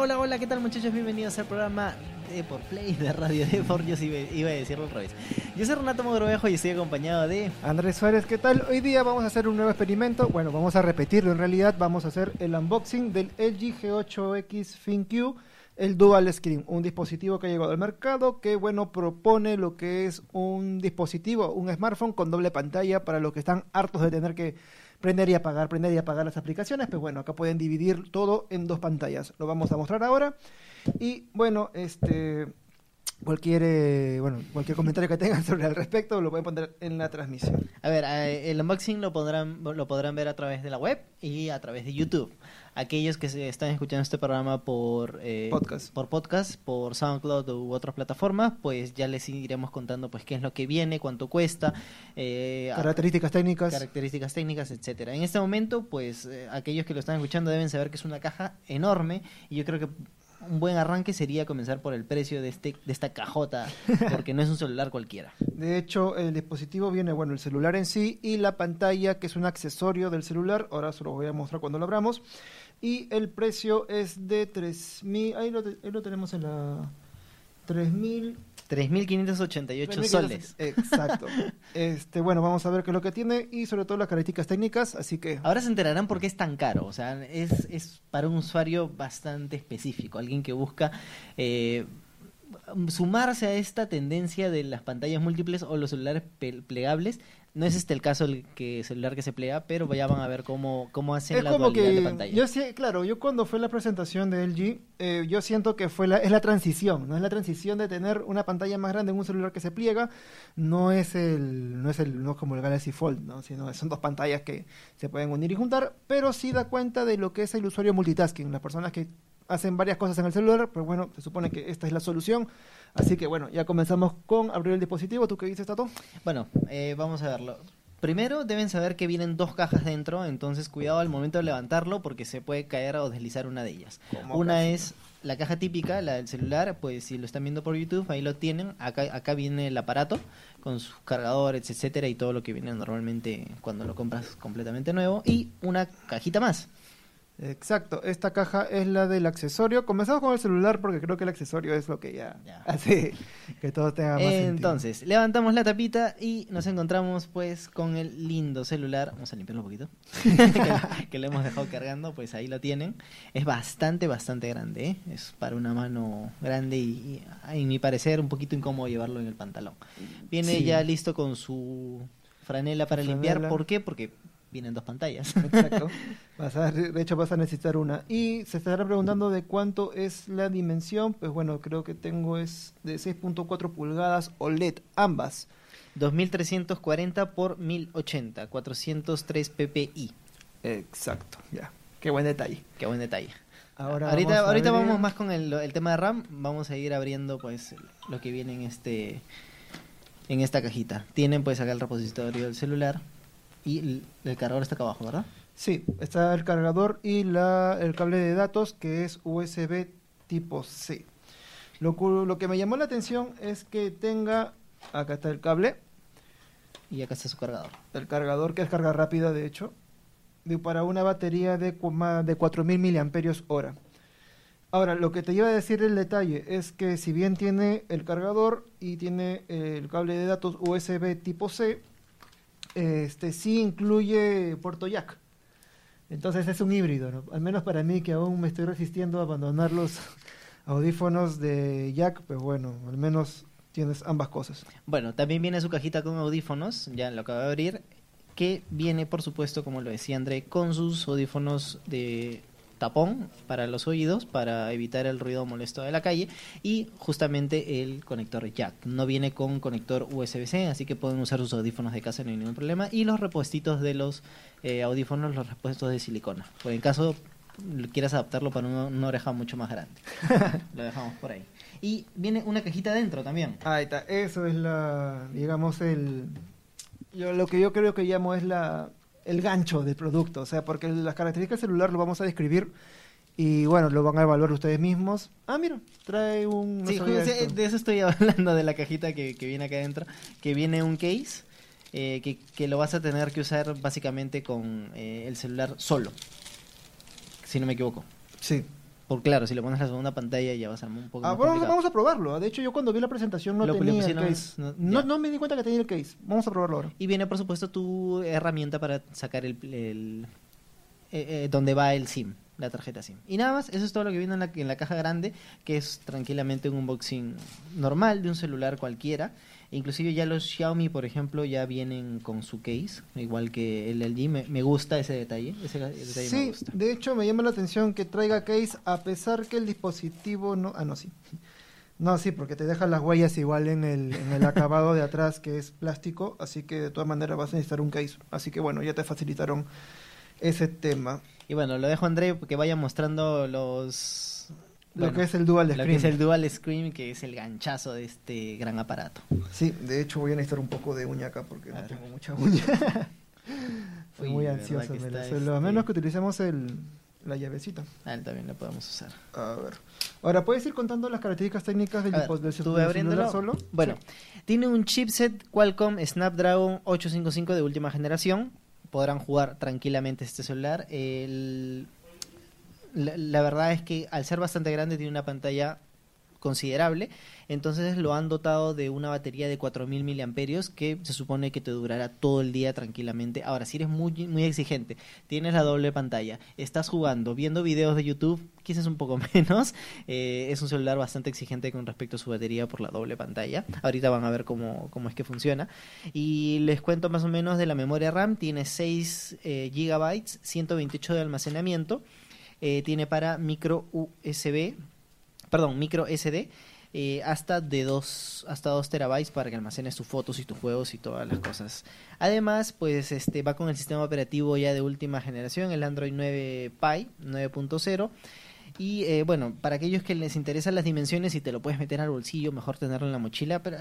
Hola, hola, ¿qué tal muchachos? Bienvenidos al programa de Por Play de Radio Deport. Yo sí iba a decirlo al revés. Yo soy Renato Mogrovejo y estoy acompañado de... Andrés Suárez, ¿qué tal? Hoy día vamos a hacer un nuevo experimento. Bueno, vamos a repetirlo en realidad. Vamos a hacer el unboxing del LG G8X FinQ, el Dual Screen, un dispositivo que ha llegado al mercado que, bueno, propone lo que es un dispositivo, un smartphone con doble pantalla para los que están hartos de tener que prender y apagar, prender y apagar las aplicaciones, pues bueno, acá pueden dividir todo en dos pantallas. Lo vamos a mostrar ahora. Y bueno, este cualquier eh, bueno cualquier comentario que tengan sobre el respecto lo pueden poner en la transmisión. A ver, eh, el unboxing lo podrán lo podrán ver a través de la web y a través de YouTube. Aquellos que se están escuchando este programa por eh, podcast, por podcast, por SoundCloud u otras plataformas, pues ya les iremos contando pues qué es lo que viene, cuánto cuesta, características técnicas, características técnicas, etcétera. En este momento, pues aquellos que lo están escuchando deben saber que es una caja enorme y yo creo que un buen arranque sería comenzar por el precio de este de esta cajota, porque no es un celular cualquiera. De hecho, el dispositivo viene, bueno, el celular en sí y la pantalla, que es un accesorio del celular, ahora se lo voy a mostrar cuando lo abramos, y el precio es de 3.000, ahí ahí lo tenemos en la 3.000 3.588 soles. Exacto. este, bueno, vamos a ver qué es lo que tiene y sobre todo las características técnicas, así que... Ahora se enterarán por qué es tan caro, o sea, es, es para un usuario bastante específico, alguien que busca... Eh, sumarse a esta tendencia de las pantallas múltiples o los celulares plegables no es este el caso el que celular que se plega, pero ya van a ver cómo, cómo hacen la dualidad de pantalla. Yo sí, claro, yo cuando fue la presentación de LG, eh, yo siento que fue la, es la transición, no es la transición de tener una pantalla más grande en un celular que se pliega, no es el, no es el, no como el Galaxy Fold, ¿no? sino son dos pantallas que se pueden unir y juntar, pero sí da cuenta de lo que es el usuario multitasking, las personas que hacen varias cosas en el celular, pues bueno, se supone que esta es la solución. Así que bueno, ya comenzamos con abrir el dispositivo. ¿Tú qué dices, Tato? Bueno, eh, vamos a verlo. Primero deben saber que vienen dos cajas dentro, entonces cuidado al momento de levantarlo porque se puede caer o deslizar una de ellas. Una es la caja típica, la del celular, pues si lo están viendo por YouTube, ahí lo tienen. Acá, acá viene el aparato con sus cargadores, etcétera, y todo lo que viene normalmente cuando lo compras completamente nuevo. Y una cajita más. Exacto, esta caja es la del accesorio. Comenzamos con el celular porque creo que el accesorio es lo que ya, hace que todo tenga más Entonces, levantamos la tapita y nos encontramos pues con el lindo celular. Vamos a limpiarlo un poquito. que, lo hemos dejado cargando, pues ahí lo tienen. Es bastante, bastante grande. ¿eh? Es para una mano grande y, en mi parecer, un poquito incómodo llevarlo en el pantalón. Viene ya listo con su franela para limpiar. ¿Por qué? Porque vienen dos pantallas. Exacto. de hecho, vas a necesitar una. Y se estará preguntando de cuánto es la dimensión. Pues bueno, creo que tengo es de 6.4 pulgadas OLED, ambas. 2340 por 1080, 403 ppi. Exacto, ya. Qué buen detalle. Qué buen detalle. Ahora ahorita vamos, ahorita vamos más con el, el, tema de RAM. Vamos a ir abriendo pues lo que viene en este en esta cajita. Tienen pues acá el repositorio del celular y el, cargador está acá abajo, ¿verdad? Sí, está el cargador y la, el cable de datos que es USB tipo C. Lo, lo que me llamó la atención es que tenga, acá está el cable. Y acá está su cargador. El cargador que es carga rápida, de hecho, de, para una batería de, de 4.000 miliamperios hora. Ahora, lo que te iba a decir el detalle es que si bien tiene el cargador y tiene el cable de datos USB tipo C, este sí incluye puerto jack. Entonces es un híbrido, al menos para mí que aún me estoy resistiendo a abandonar los audífonos de jack, pues bueno, al menos tienes ambas cosas. Bueno, también viene su cajita con audífonos, ya lo acabo de abrir, que viene por supuesto, como lo decía André, con sus audífonos de tapón para los oídos para evitar el ruido molesto de la calle y justamente el conector jack. No viene con conector USB-C, así que pueden usar sus audífonos de casa no hay ningún problema y los repuestitos de los eh, audífonos, los repuestos de silicona. Pues en caso quieras adaptarlo para una, oreja mucho más grande. Lo dejamos por ahí. Y viene una cajita dentro también. Ahí está, eso es la, digamos, el... Yo, lo que yo creo que llamo es la el gancho del producto, o sea, porque las características del celular lo vamos a describir y bueno, lo van a evaluar ustedes mismos. Ah, mira, trae un... sí, de eso estoy hablando, de la cajita que, viene acá adentro, que viene un case eh, que, que, lo vas a tener que usar básicamente con eh, el celular solo, si no me equivoco. Sí. Por claro, si le pones la segunda pantalla ya va a ser un poco Ah, más bueno, complicado. vamos a probarlo. De hecho, yo cuando vi la presentación no Lo- tenía el case. no- No, ya. no me di cuenta que tenía el case. Vamos a probarlo ahora. Y viene, por supuesto, tu herramienta para sacar el, el- eh, eh, donde va el SIM, la tarjeta SIM. Y nada más, eso es todo lo que viene en la, en la caja grande, que es tranquilamente un unboxing normal de un celular cualquiera. Inclusive ya los Xiaomi, por ejemplo, ya vienen con su case, igual que el LG. Me, me gusta ese detalle, ese detalle me Sí, gusta. de hecho me llama la atención que traiga case a pesar que el dispositivo no... Ah, no, sí. No, sí, porque te deja las huellas igual en el, en el acabado de atrás que es plástico, así que de todas maneras vas a necesitar un case. Así que bueno, ya te facilitaron ese tema. Y bueno, lo dejo a André que vaya mostrando los... lo bueno, que es el dual lo screen. que es el Dual Screen, que es el ganchazo de este gran aparato. Sí, de hecho voy a necesitar un poco de uña acá porque no tengo mucha uña. Uy, muy de ansioso, me la suelo. A este- menos que utilicemos el, la llavecita. Ah, también lo podemos usar. A ver. Ahora, ¿puedes ir contando las características técnicas del, A ver, dispo- del, estuve del abriéndolo. celular solo? Bueno, tiene un chipset Qualcomm Snapdragon 855 de última generación. Podrán jugar tranquilamente este celular. El- la, verdad es que al ser bastante grande tiene una pantalla considerable, entonces lo han dotado de una batería de 4000 miliamperios que se supone que te durará todo el día tranquilamente. Ahora, si eres muy muy exigente, tienes la doble pantalla, estás jugando, viendo videos de YouTube, quizás un poco menos, eh, es un celular bastante exigente con respecto a su batería por la doble pantalla. Ahorita van a ver cómo, cómo es que funciona. Y les cuento más o menos de la memoria RAM, tiene 6 eh, GB, 128 de almacenamiento, eh, tiene para micro USB, perdón, micro SD. eh, hasta de 2 hasta 2 terabytes para que almacenes tus fotos y tus juegos y todas las cosas. Además, pues este va con el sistema operativo ya de última generación, el Android 9 Pie 9.0 y eh, bueno, para aquellos que les interesan las dimensiones y te lo puedes meter al bolsillo, mejor tenerlo en la mochila, pero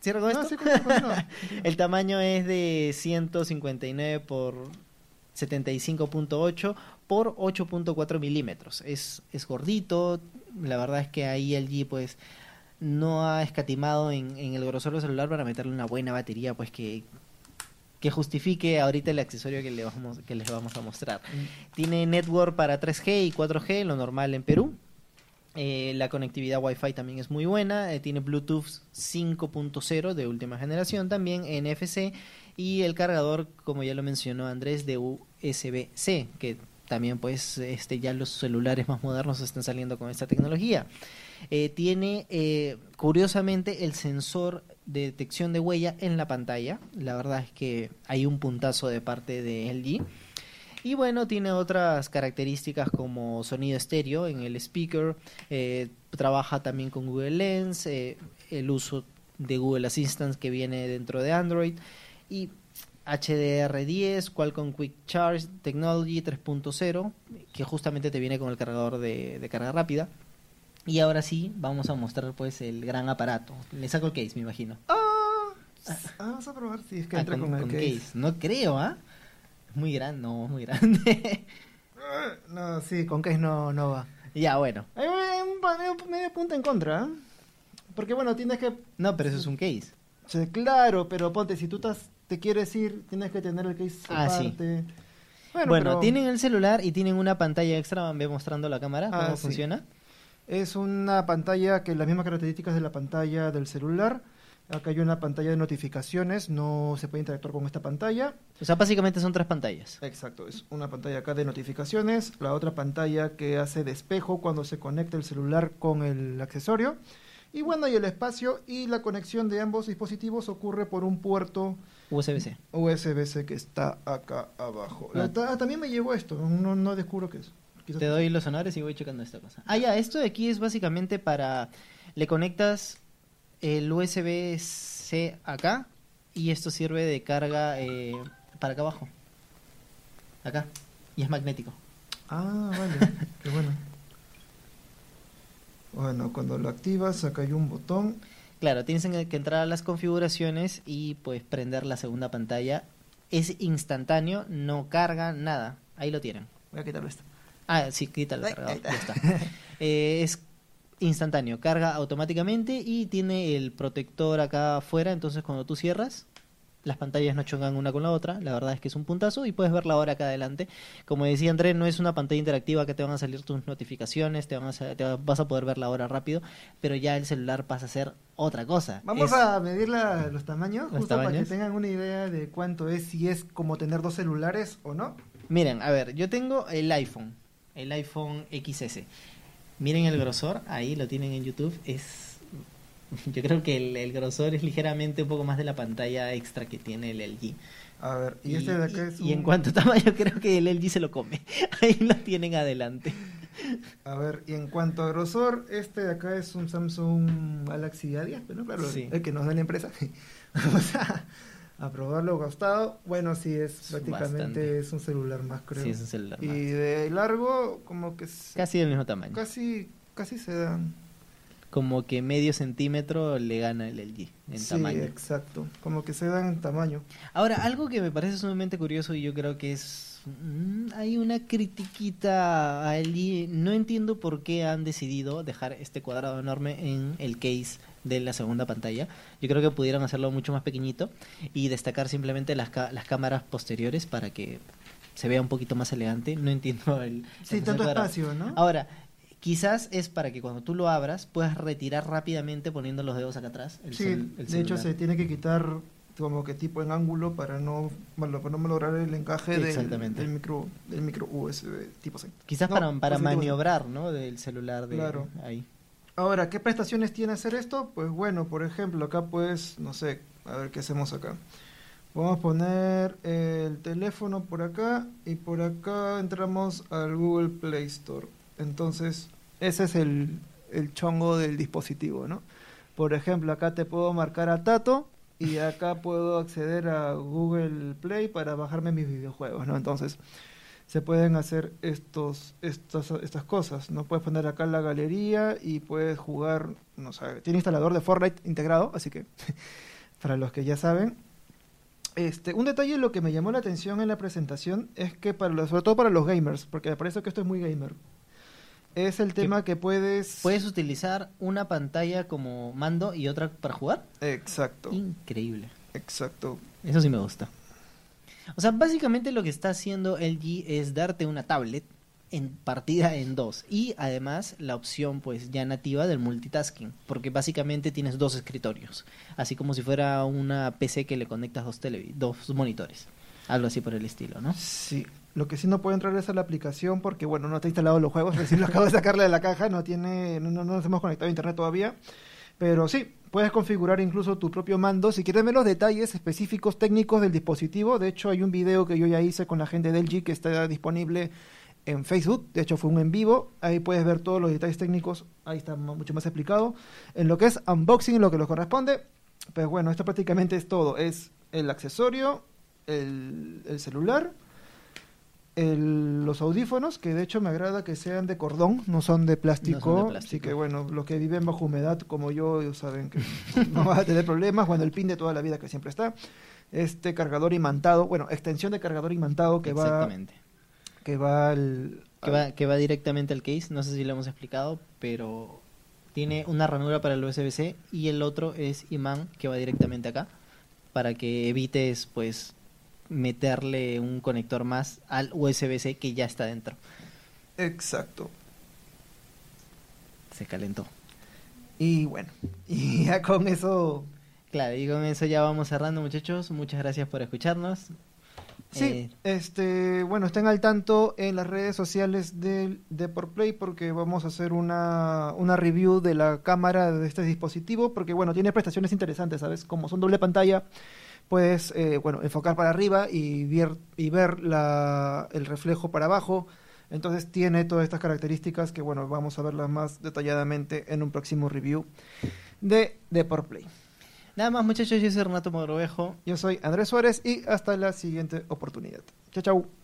cierro con No, esto. sí. El tamaño es de 159 por 75.8 por 8.4 milímetros. Es, es gordito. La verdad es que ahí el G pues no ha escatimado en, en el grosor del celular para meterle una buena batería pues que, que justifique ahorita el accesorio que, le vamos, que les vamos a mostrar. Tiene network para 3G y 4G, lo normal en Perú. Eh, la conectividad Wi-Fi también es muy buena. eh, tiene Bluetooth 5.0 de última generación también, NFC. Y el cargador, como ya lo mencionó Andrés, de USB-C, que también pues este ya los celulares más modernos están saliendo con esta tecnología. Eh, tiene eh, curiosamente el sensor de detección de huella en la pantalla. La verdad es que hay un puntazo de parte de LG. Y bueno, tiene otras características como sonido estéreo en el speaker, eh, trabaja también con Google Lens, el uso de Google Assistant que viene dentro de Android y HDR10, Qualcomm Quick Charge Technology 3.0, que justamente te viene con el cargador de, de carga rápida. Y ahora sí, vamos a mostrar pues el gran aparato. Le saco el case, me imagino. Ah, ah, vamos a probar si es que Ah, entra con, el case. No creo, ¿ah? Muy grande, no, muy grande. No, sí, con case no, no va. ya, bueno. Hay un pa- medio, medio punto en contra. ¿eh? Porque bueno, tienes que... No, pero eso es un case. Sí, claro, pero ponte, si tú estás, te quieres ir, tienes que tener el case Ah, sí. aparte. Bueno, pero tienen el celular y tienen una pantalla extra, ve mostrando la cámara, Ah, cómo sí. funciona. es una pantalla que las mismas características de la pantalla del celular. Acá hay una pantalla de notificaciones, no se puede interactuar con esta pantalla. O sea, básicamente son tres pantallas. Exacto, es una pantalla acá de notificaciones, la otra pantalla que hace de espejo cuando se conecta el celular con el accesorio. Y bueno, y el espacio y la conexión de ambos dispositivos ocurre por un puerto USB-C. USB-C que está acá abajo. Ah. La- ta- también me llegó esto, no, no descubro qué es. Quizás- Te doy los honores y voy checando esta cosa. Ah, ya, esto de aquí es básicamente para... Le conectas el USB-C acá y esto sirve de carga eh, para acá abajo. Acá. Y es magnético. Ah, vale, qué bueno. Bueno, cuando lo activas, acá hay un botón. Claro, tienes en- que entrar a las configuraciones y pues prender la segunda pantalla. Es instantáneo, no carga nada. Ahí lo tienen. Voy a quitarlo esto. Ah, sí, quita el Ay, cargador. ahí Ya está. está. Eh, es instantáneo, carga automáticamente y tiene el protector acá afuera, entonces cuando tú cierras, las pantallas no chocan una con la otra, la verdad es que es un puntazo y puedes ver la hora acá adelante. Como decía Andrés, no es una pantalla interactiva que te van a salir tus notificaciones, te, van a te vas a poder ver la hora rápido, pero ya el celular pasa a ser otra cosa. Vamos Es- a medir la- los tamaños, ¿Los justo para tamaños? que tengan una idea de cuánto es, si es como tener dos celulares o no. Miren, a ver, yo tengo el iPhone, el iPhone XS. Miren el grosor, ahí lo tienen en YouTube, es... Yo creo que el, el grosor es ligeramente un poco más de la pantalla extra que tiene el LG. A ver, y, este de acá es y en cuanto a tamaño, creo que el LG se lo come. Ahí lo tienen adelante. A ver, y en cuanto a grosor, este de acá es un Samsung Galaxy A10, pero claro, Sí. el que nos da la empresa. Vamos a, a probarlo costado. Bueno, sí, es Es prácticamente bastante. es un celular más, creo. Sí, es un celular y más. de largo, como que es- Casi del mismo tamaño. casi, casi se dan. Como que medio centímetro le gana el LG en sí, tamaño. exacto. Como que se dan en tamaño. Ahora, algo que me parece sumamente curioso y yo creo que es... mm, Hay una critiquita a LG. No entiendo por qué han decidido dejar este cuadrado enorme en el case de la segunda pantalla. Yo creo que pudieran hacerlo mucho más pequeñito y destacar simplemente las, ca- las cámaras posteriores para que se vea un poquito más elegante. No entiendo el... Sí, tanto cuadrado. espacio, ¿no? Ahora, quizás es para que cuando tú lo abras puedas retirar rápidamente poniendo los dedos acá atrás. el sí, cel- el de hecho se tiene que quitar como que tipo en ángulo para no, bueno, para no lograr el encaje del, micro del micro USB tipo C. Quizás No, para, para positivo C. maniobrar, ¿no? Del celular de Claro. ahí. Ahora, ¿qué prestaciones tiene hacer esto? Pues bueno, por ejemplo, acá pues, no sé, a ver qué hacemos acá. Vamos a poner el teléfono por acá y por acá entramos al Google Play Store. Entonces, ese es el, el chongo del dispositivo, ¿no? Por ejemplo, acá te puedo marcar a Tato y acá puedo acceder a Google Play para bajarme mis videojuegos, ¿no? Entonces, se pueden hacer estos, estas, estas cosas. No puedes poner acá la galería y puedes jugar, no sé, tiene instalador de Fortnite integrado, así que para los que ya saben. Este, un detalle lo que me llamó la atención en la presentación es que para sobre todo para los gamers, porque me parece que esto es muy gamer. Es el tema que puedes ¿Puedes utilizar una pantalla como mando y otra para jugar? Exacto, Increíble. exacto. Eso sí me gusta. O sea, básicamente lo que está haciendo LG es darte una tablet en partida en dos y además la opción pues ya nativa del multitasking, porque básicamente tienes dos escritorios, así como si fuera una PC que le conectas dos dos monitores, algo así por el estilo, ¿no? Sí, lo que sí no puede entrar es a la aplicación porque, bueno, no está instalado los juegos, recién lo acabo de sacarle de la caja, no tiene, no, no nos hemos conectado a internet todavía, pero sí, puedes configurar incluso tu propio mando. Si quieres ver los detalles específicos técnicos del dispositivo, de hecho hay un video que yo ya hice con la gente del G que está disponible en Facebook, de hecho fue un en vivo, ahí puedes ver todos los detalles técnicos, ahí está mu- mucho más explicado. En lo que es unboxing, lo que nos corresponde, pues bueno, esto prácticamente es todo, es el accesorio, el, el celular, el- los audífonos, que de hecho me agrada que sean de cordón, no son de plástico, No son de así que bueno, los que viven bajo humedad como yo ellos saben que no van a tener problemas, bueno, el pin de toda la vida que siempre está, este cargador imantado, bueno, extensión de cargador imantado que va Exactamente. que va al, Que va, que va directamente al case, no sé si lo hemos explicado, pero tiene una ranura para el USB-C y el otro es imán que va directamente acá para que evites pues meterle un conector más al USB-C que ya está dentro. exacto. Se calentó. Y bueno, y ya con eso Claro, y con eso ya vamos cerrando muchachos. Muchas gracias por escucharnos. Sí, Eh, este, bueno, estén al tanto en las redes sociales del de por Play porque vamos a hacer una, una review de la cámara de este dispositivo porque bueno, tiene prestaciones interesantes, ¿sabes? Como son doble pantalla, puedes eh, bueno, enfocar para arriba y ver y ver la, el reflejo para abajo. Entonces tiene todas estas características que bueno, vamos a verlas más detalladamente en un próximo review de de por Play. Nada más muchachos, yo soy Renato Mogrovejo. Yo soy Andrés Suárez y hasta la siguiente oportunidad. Chao, chao.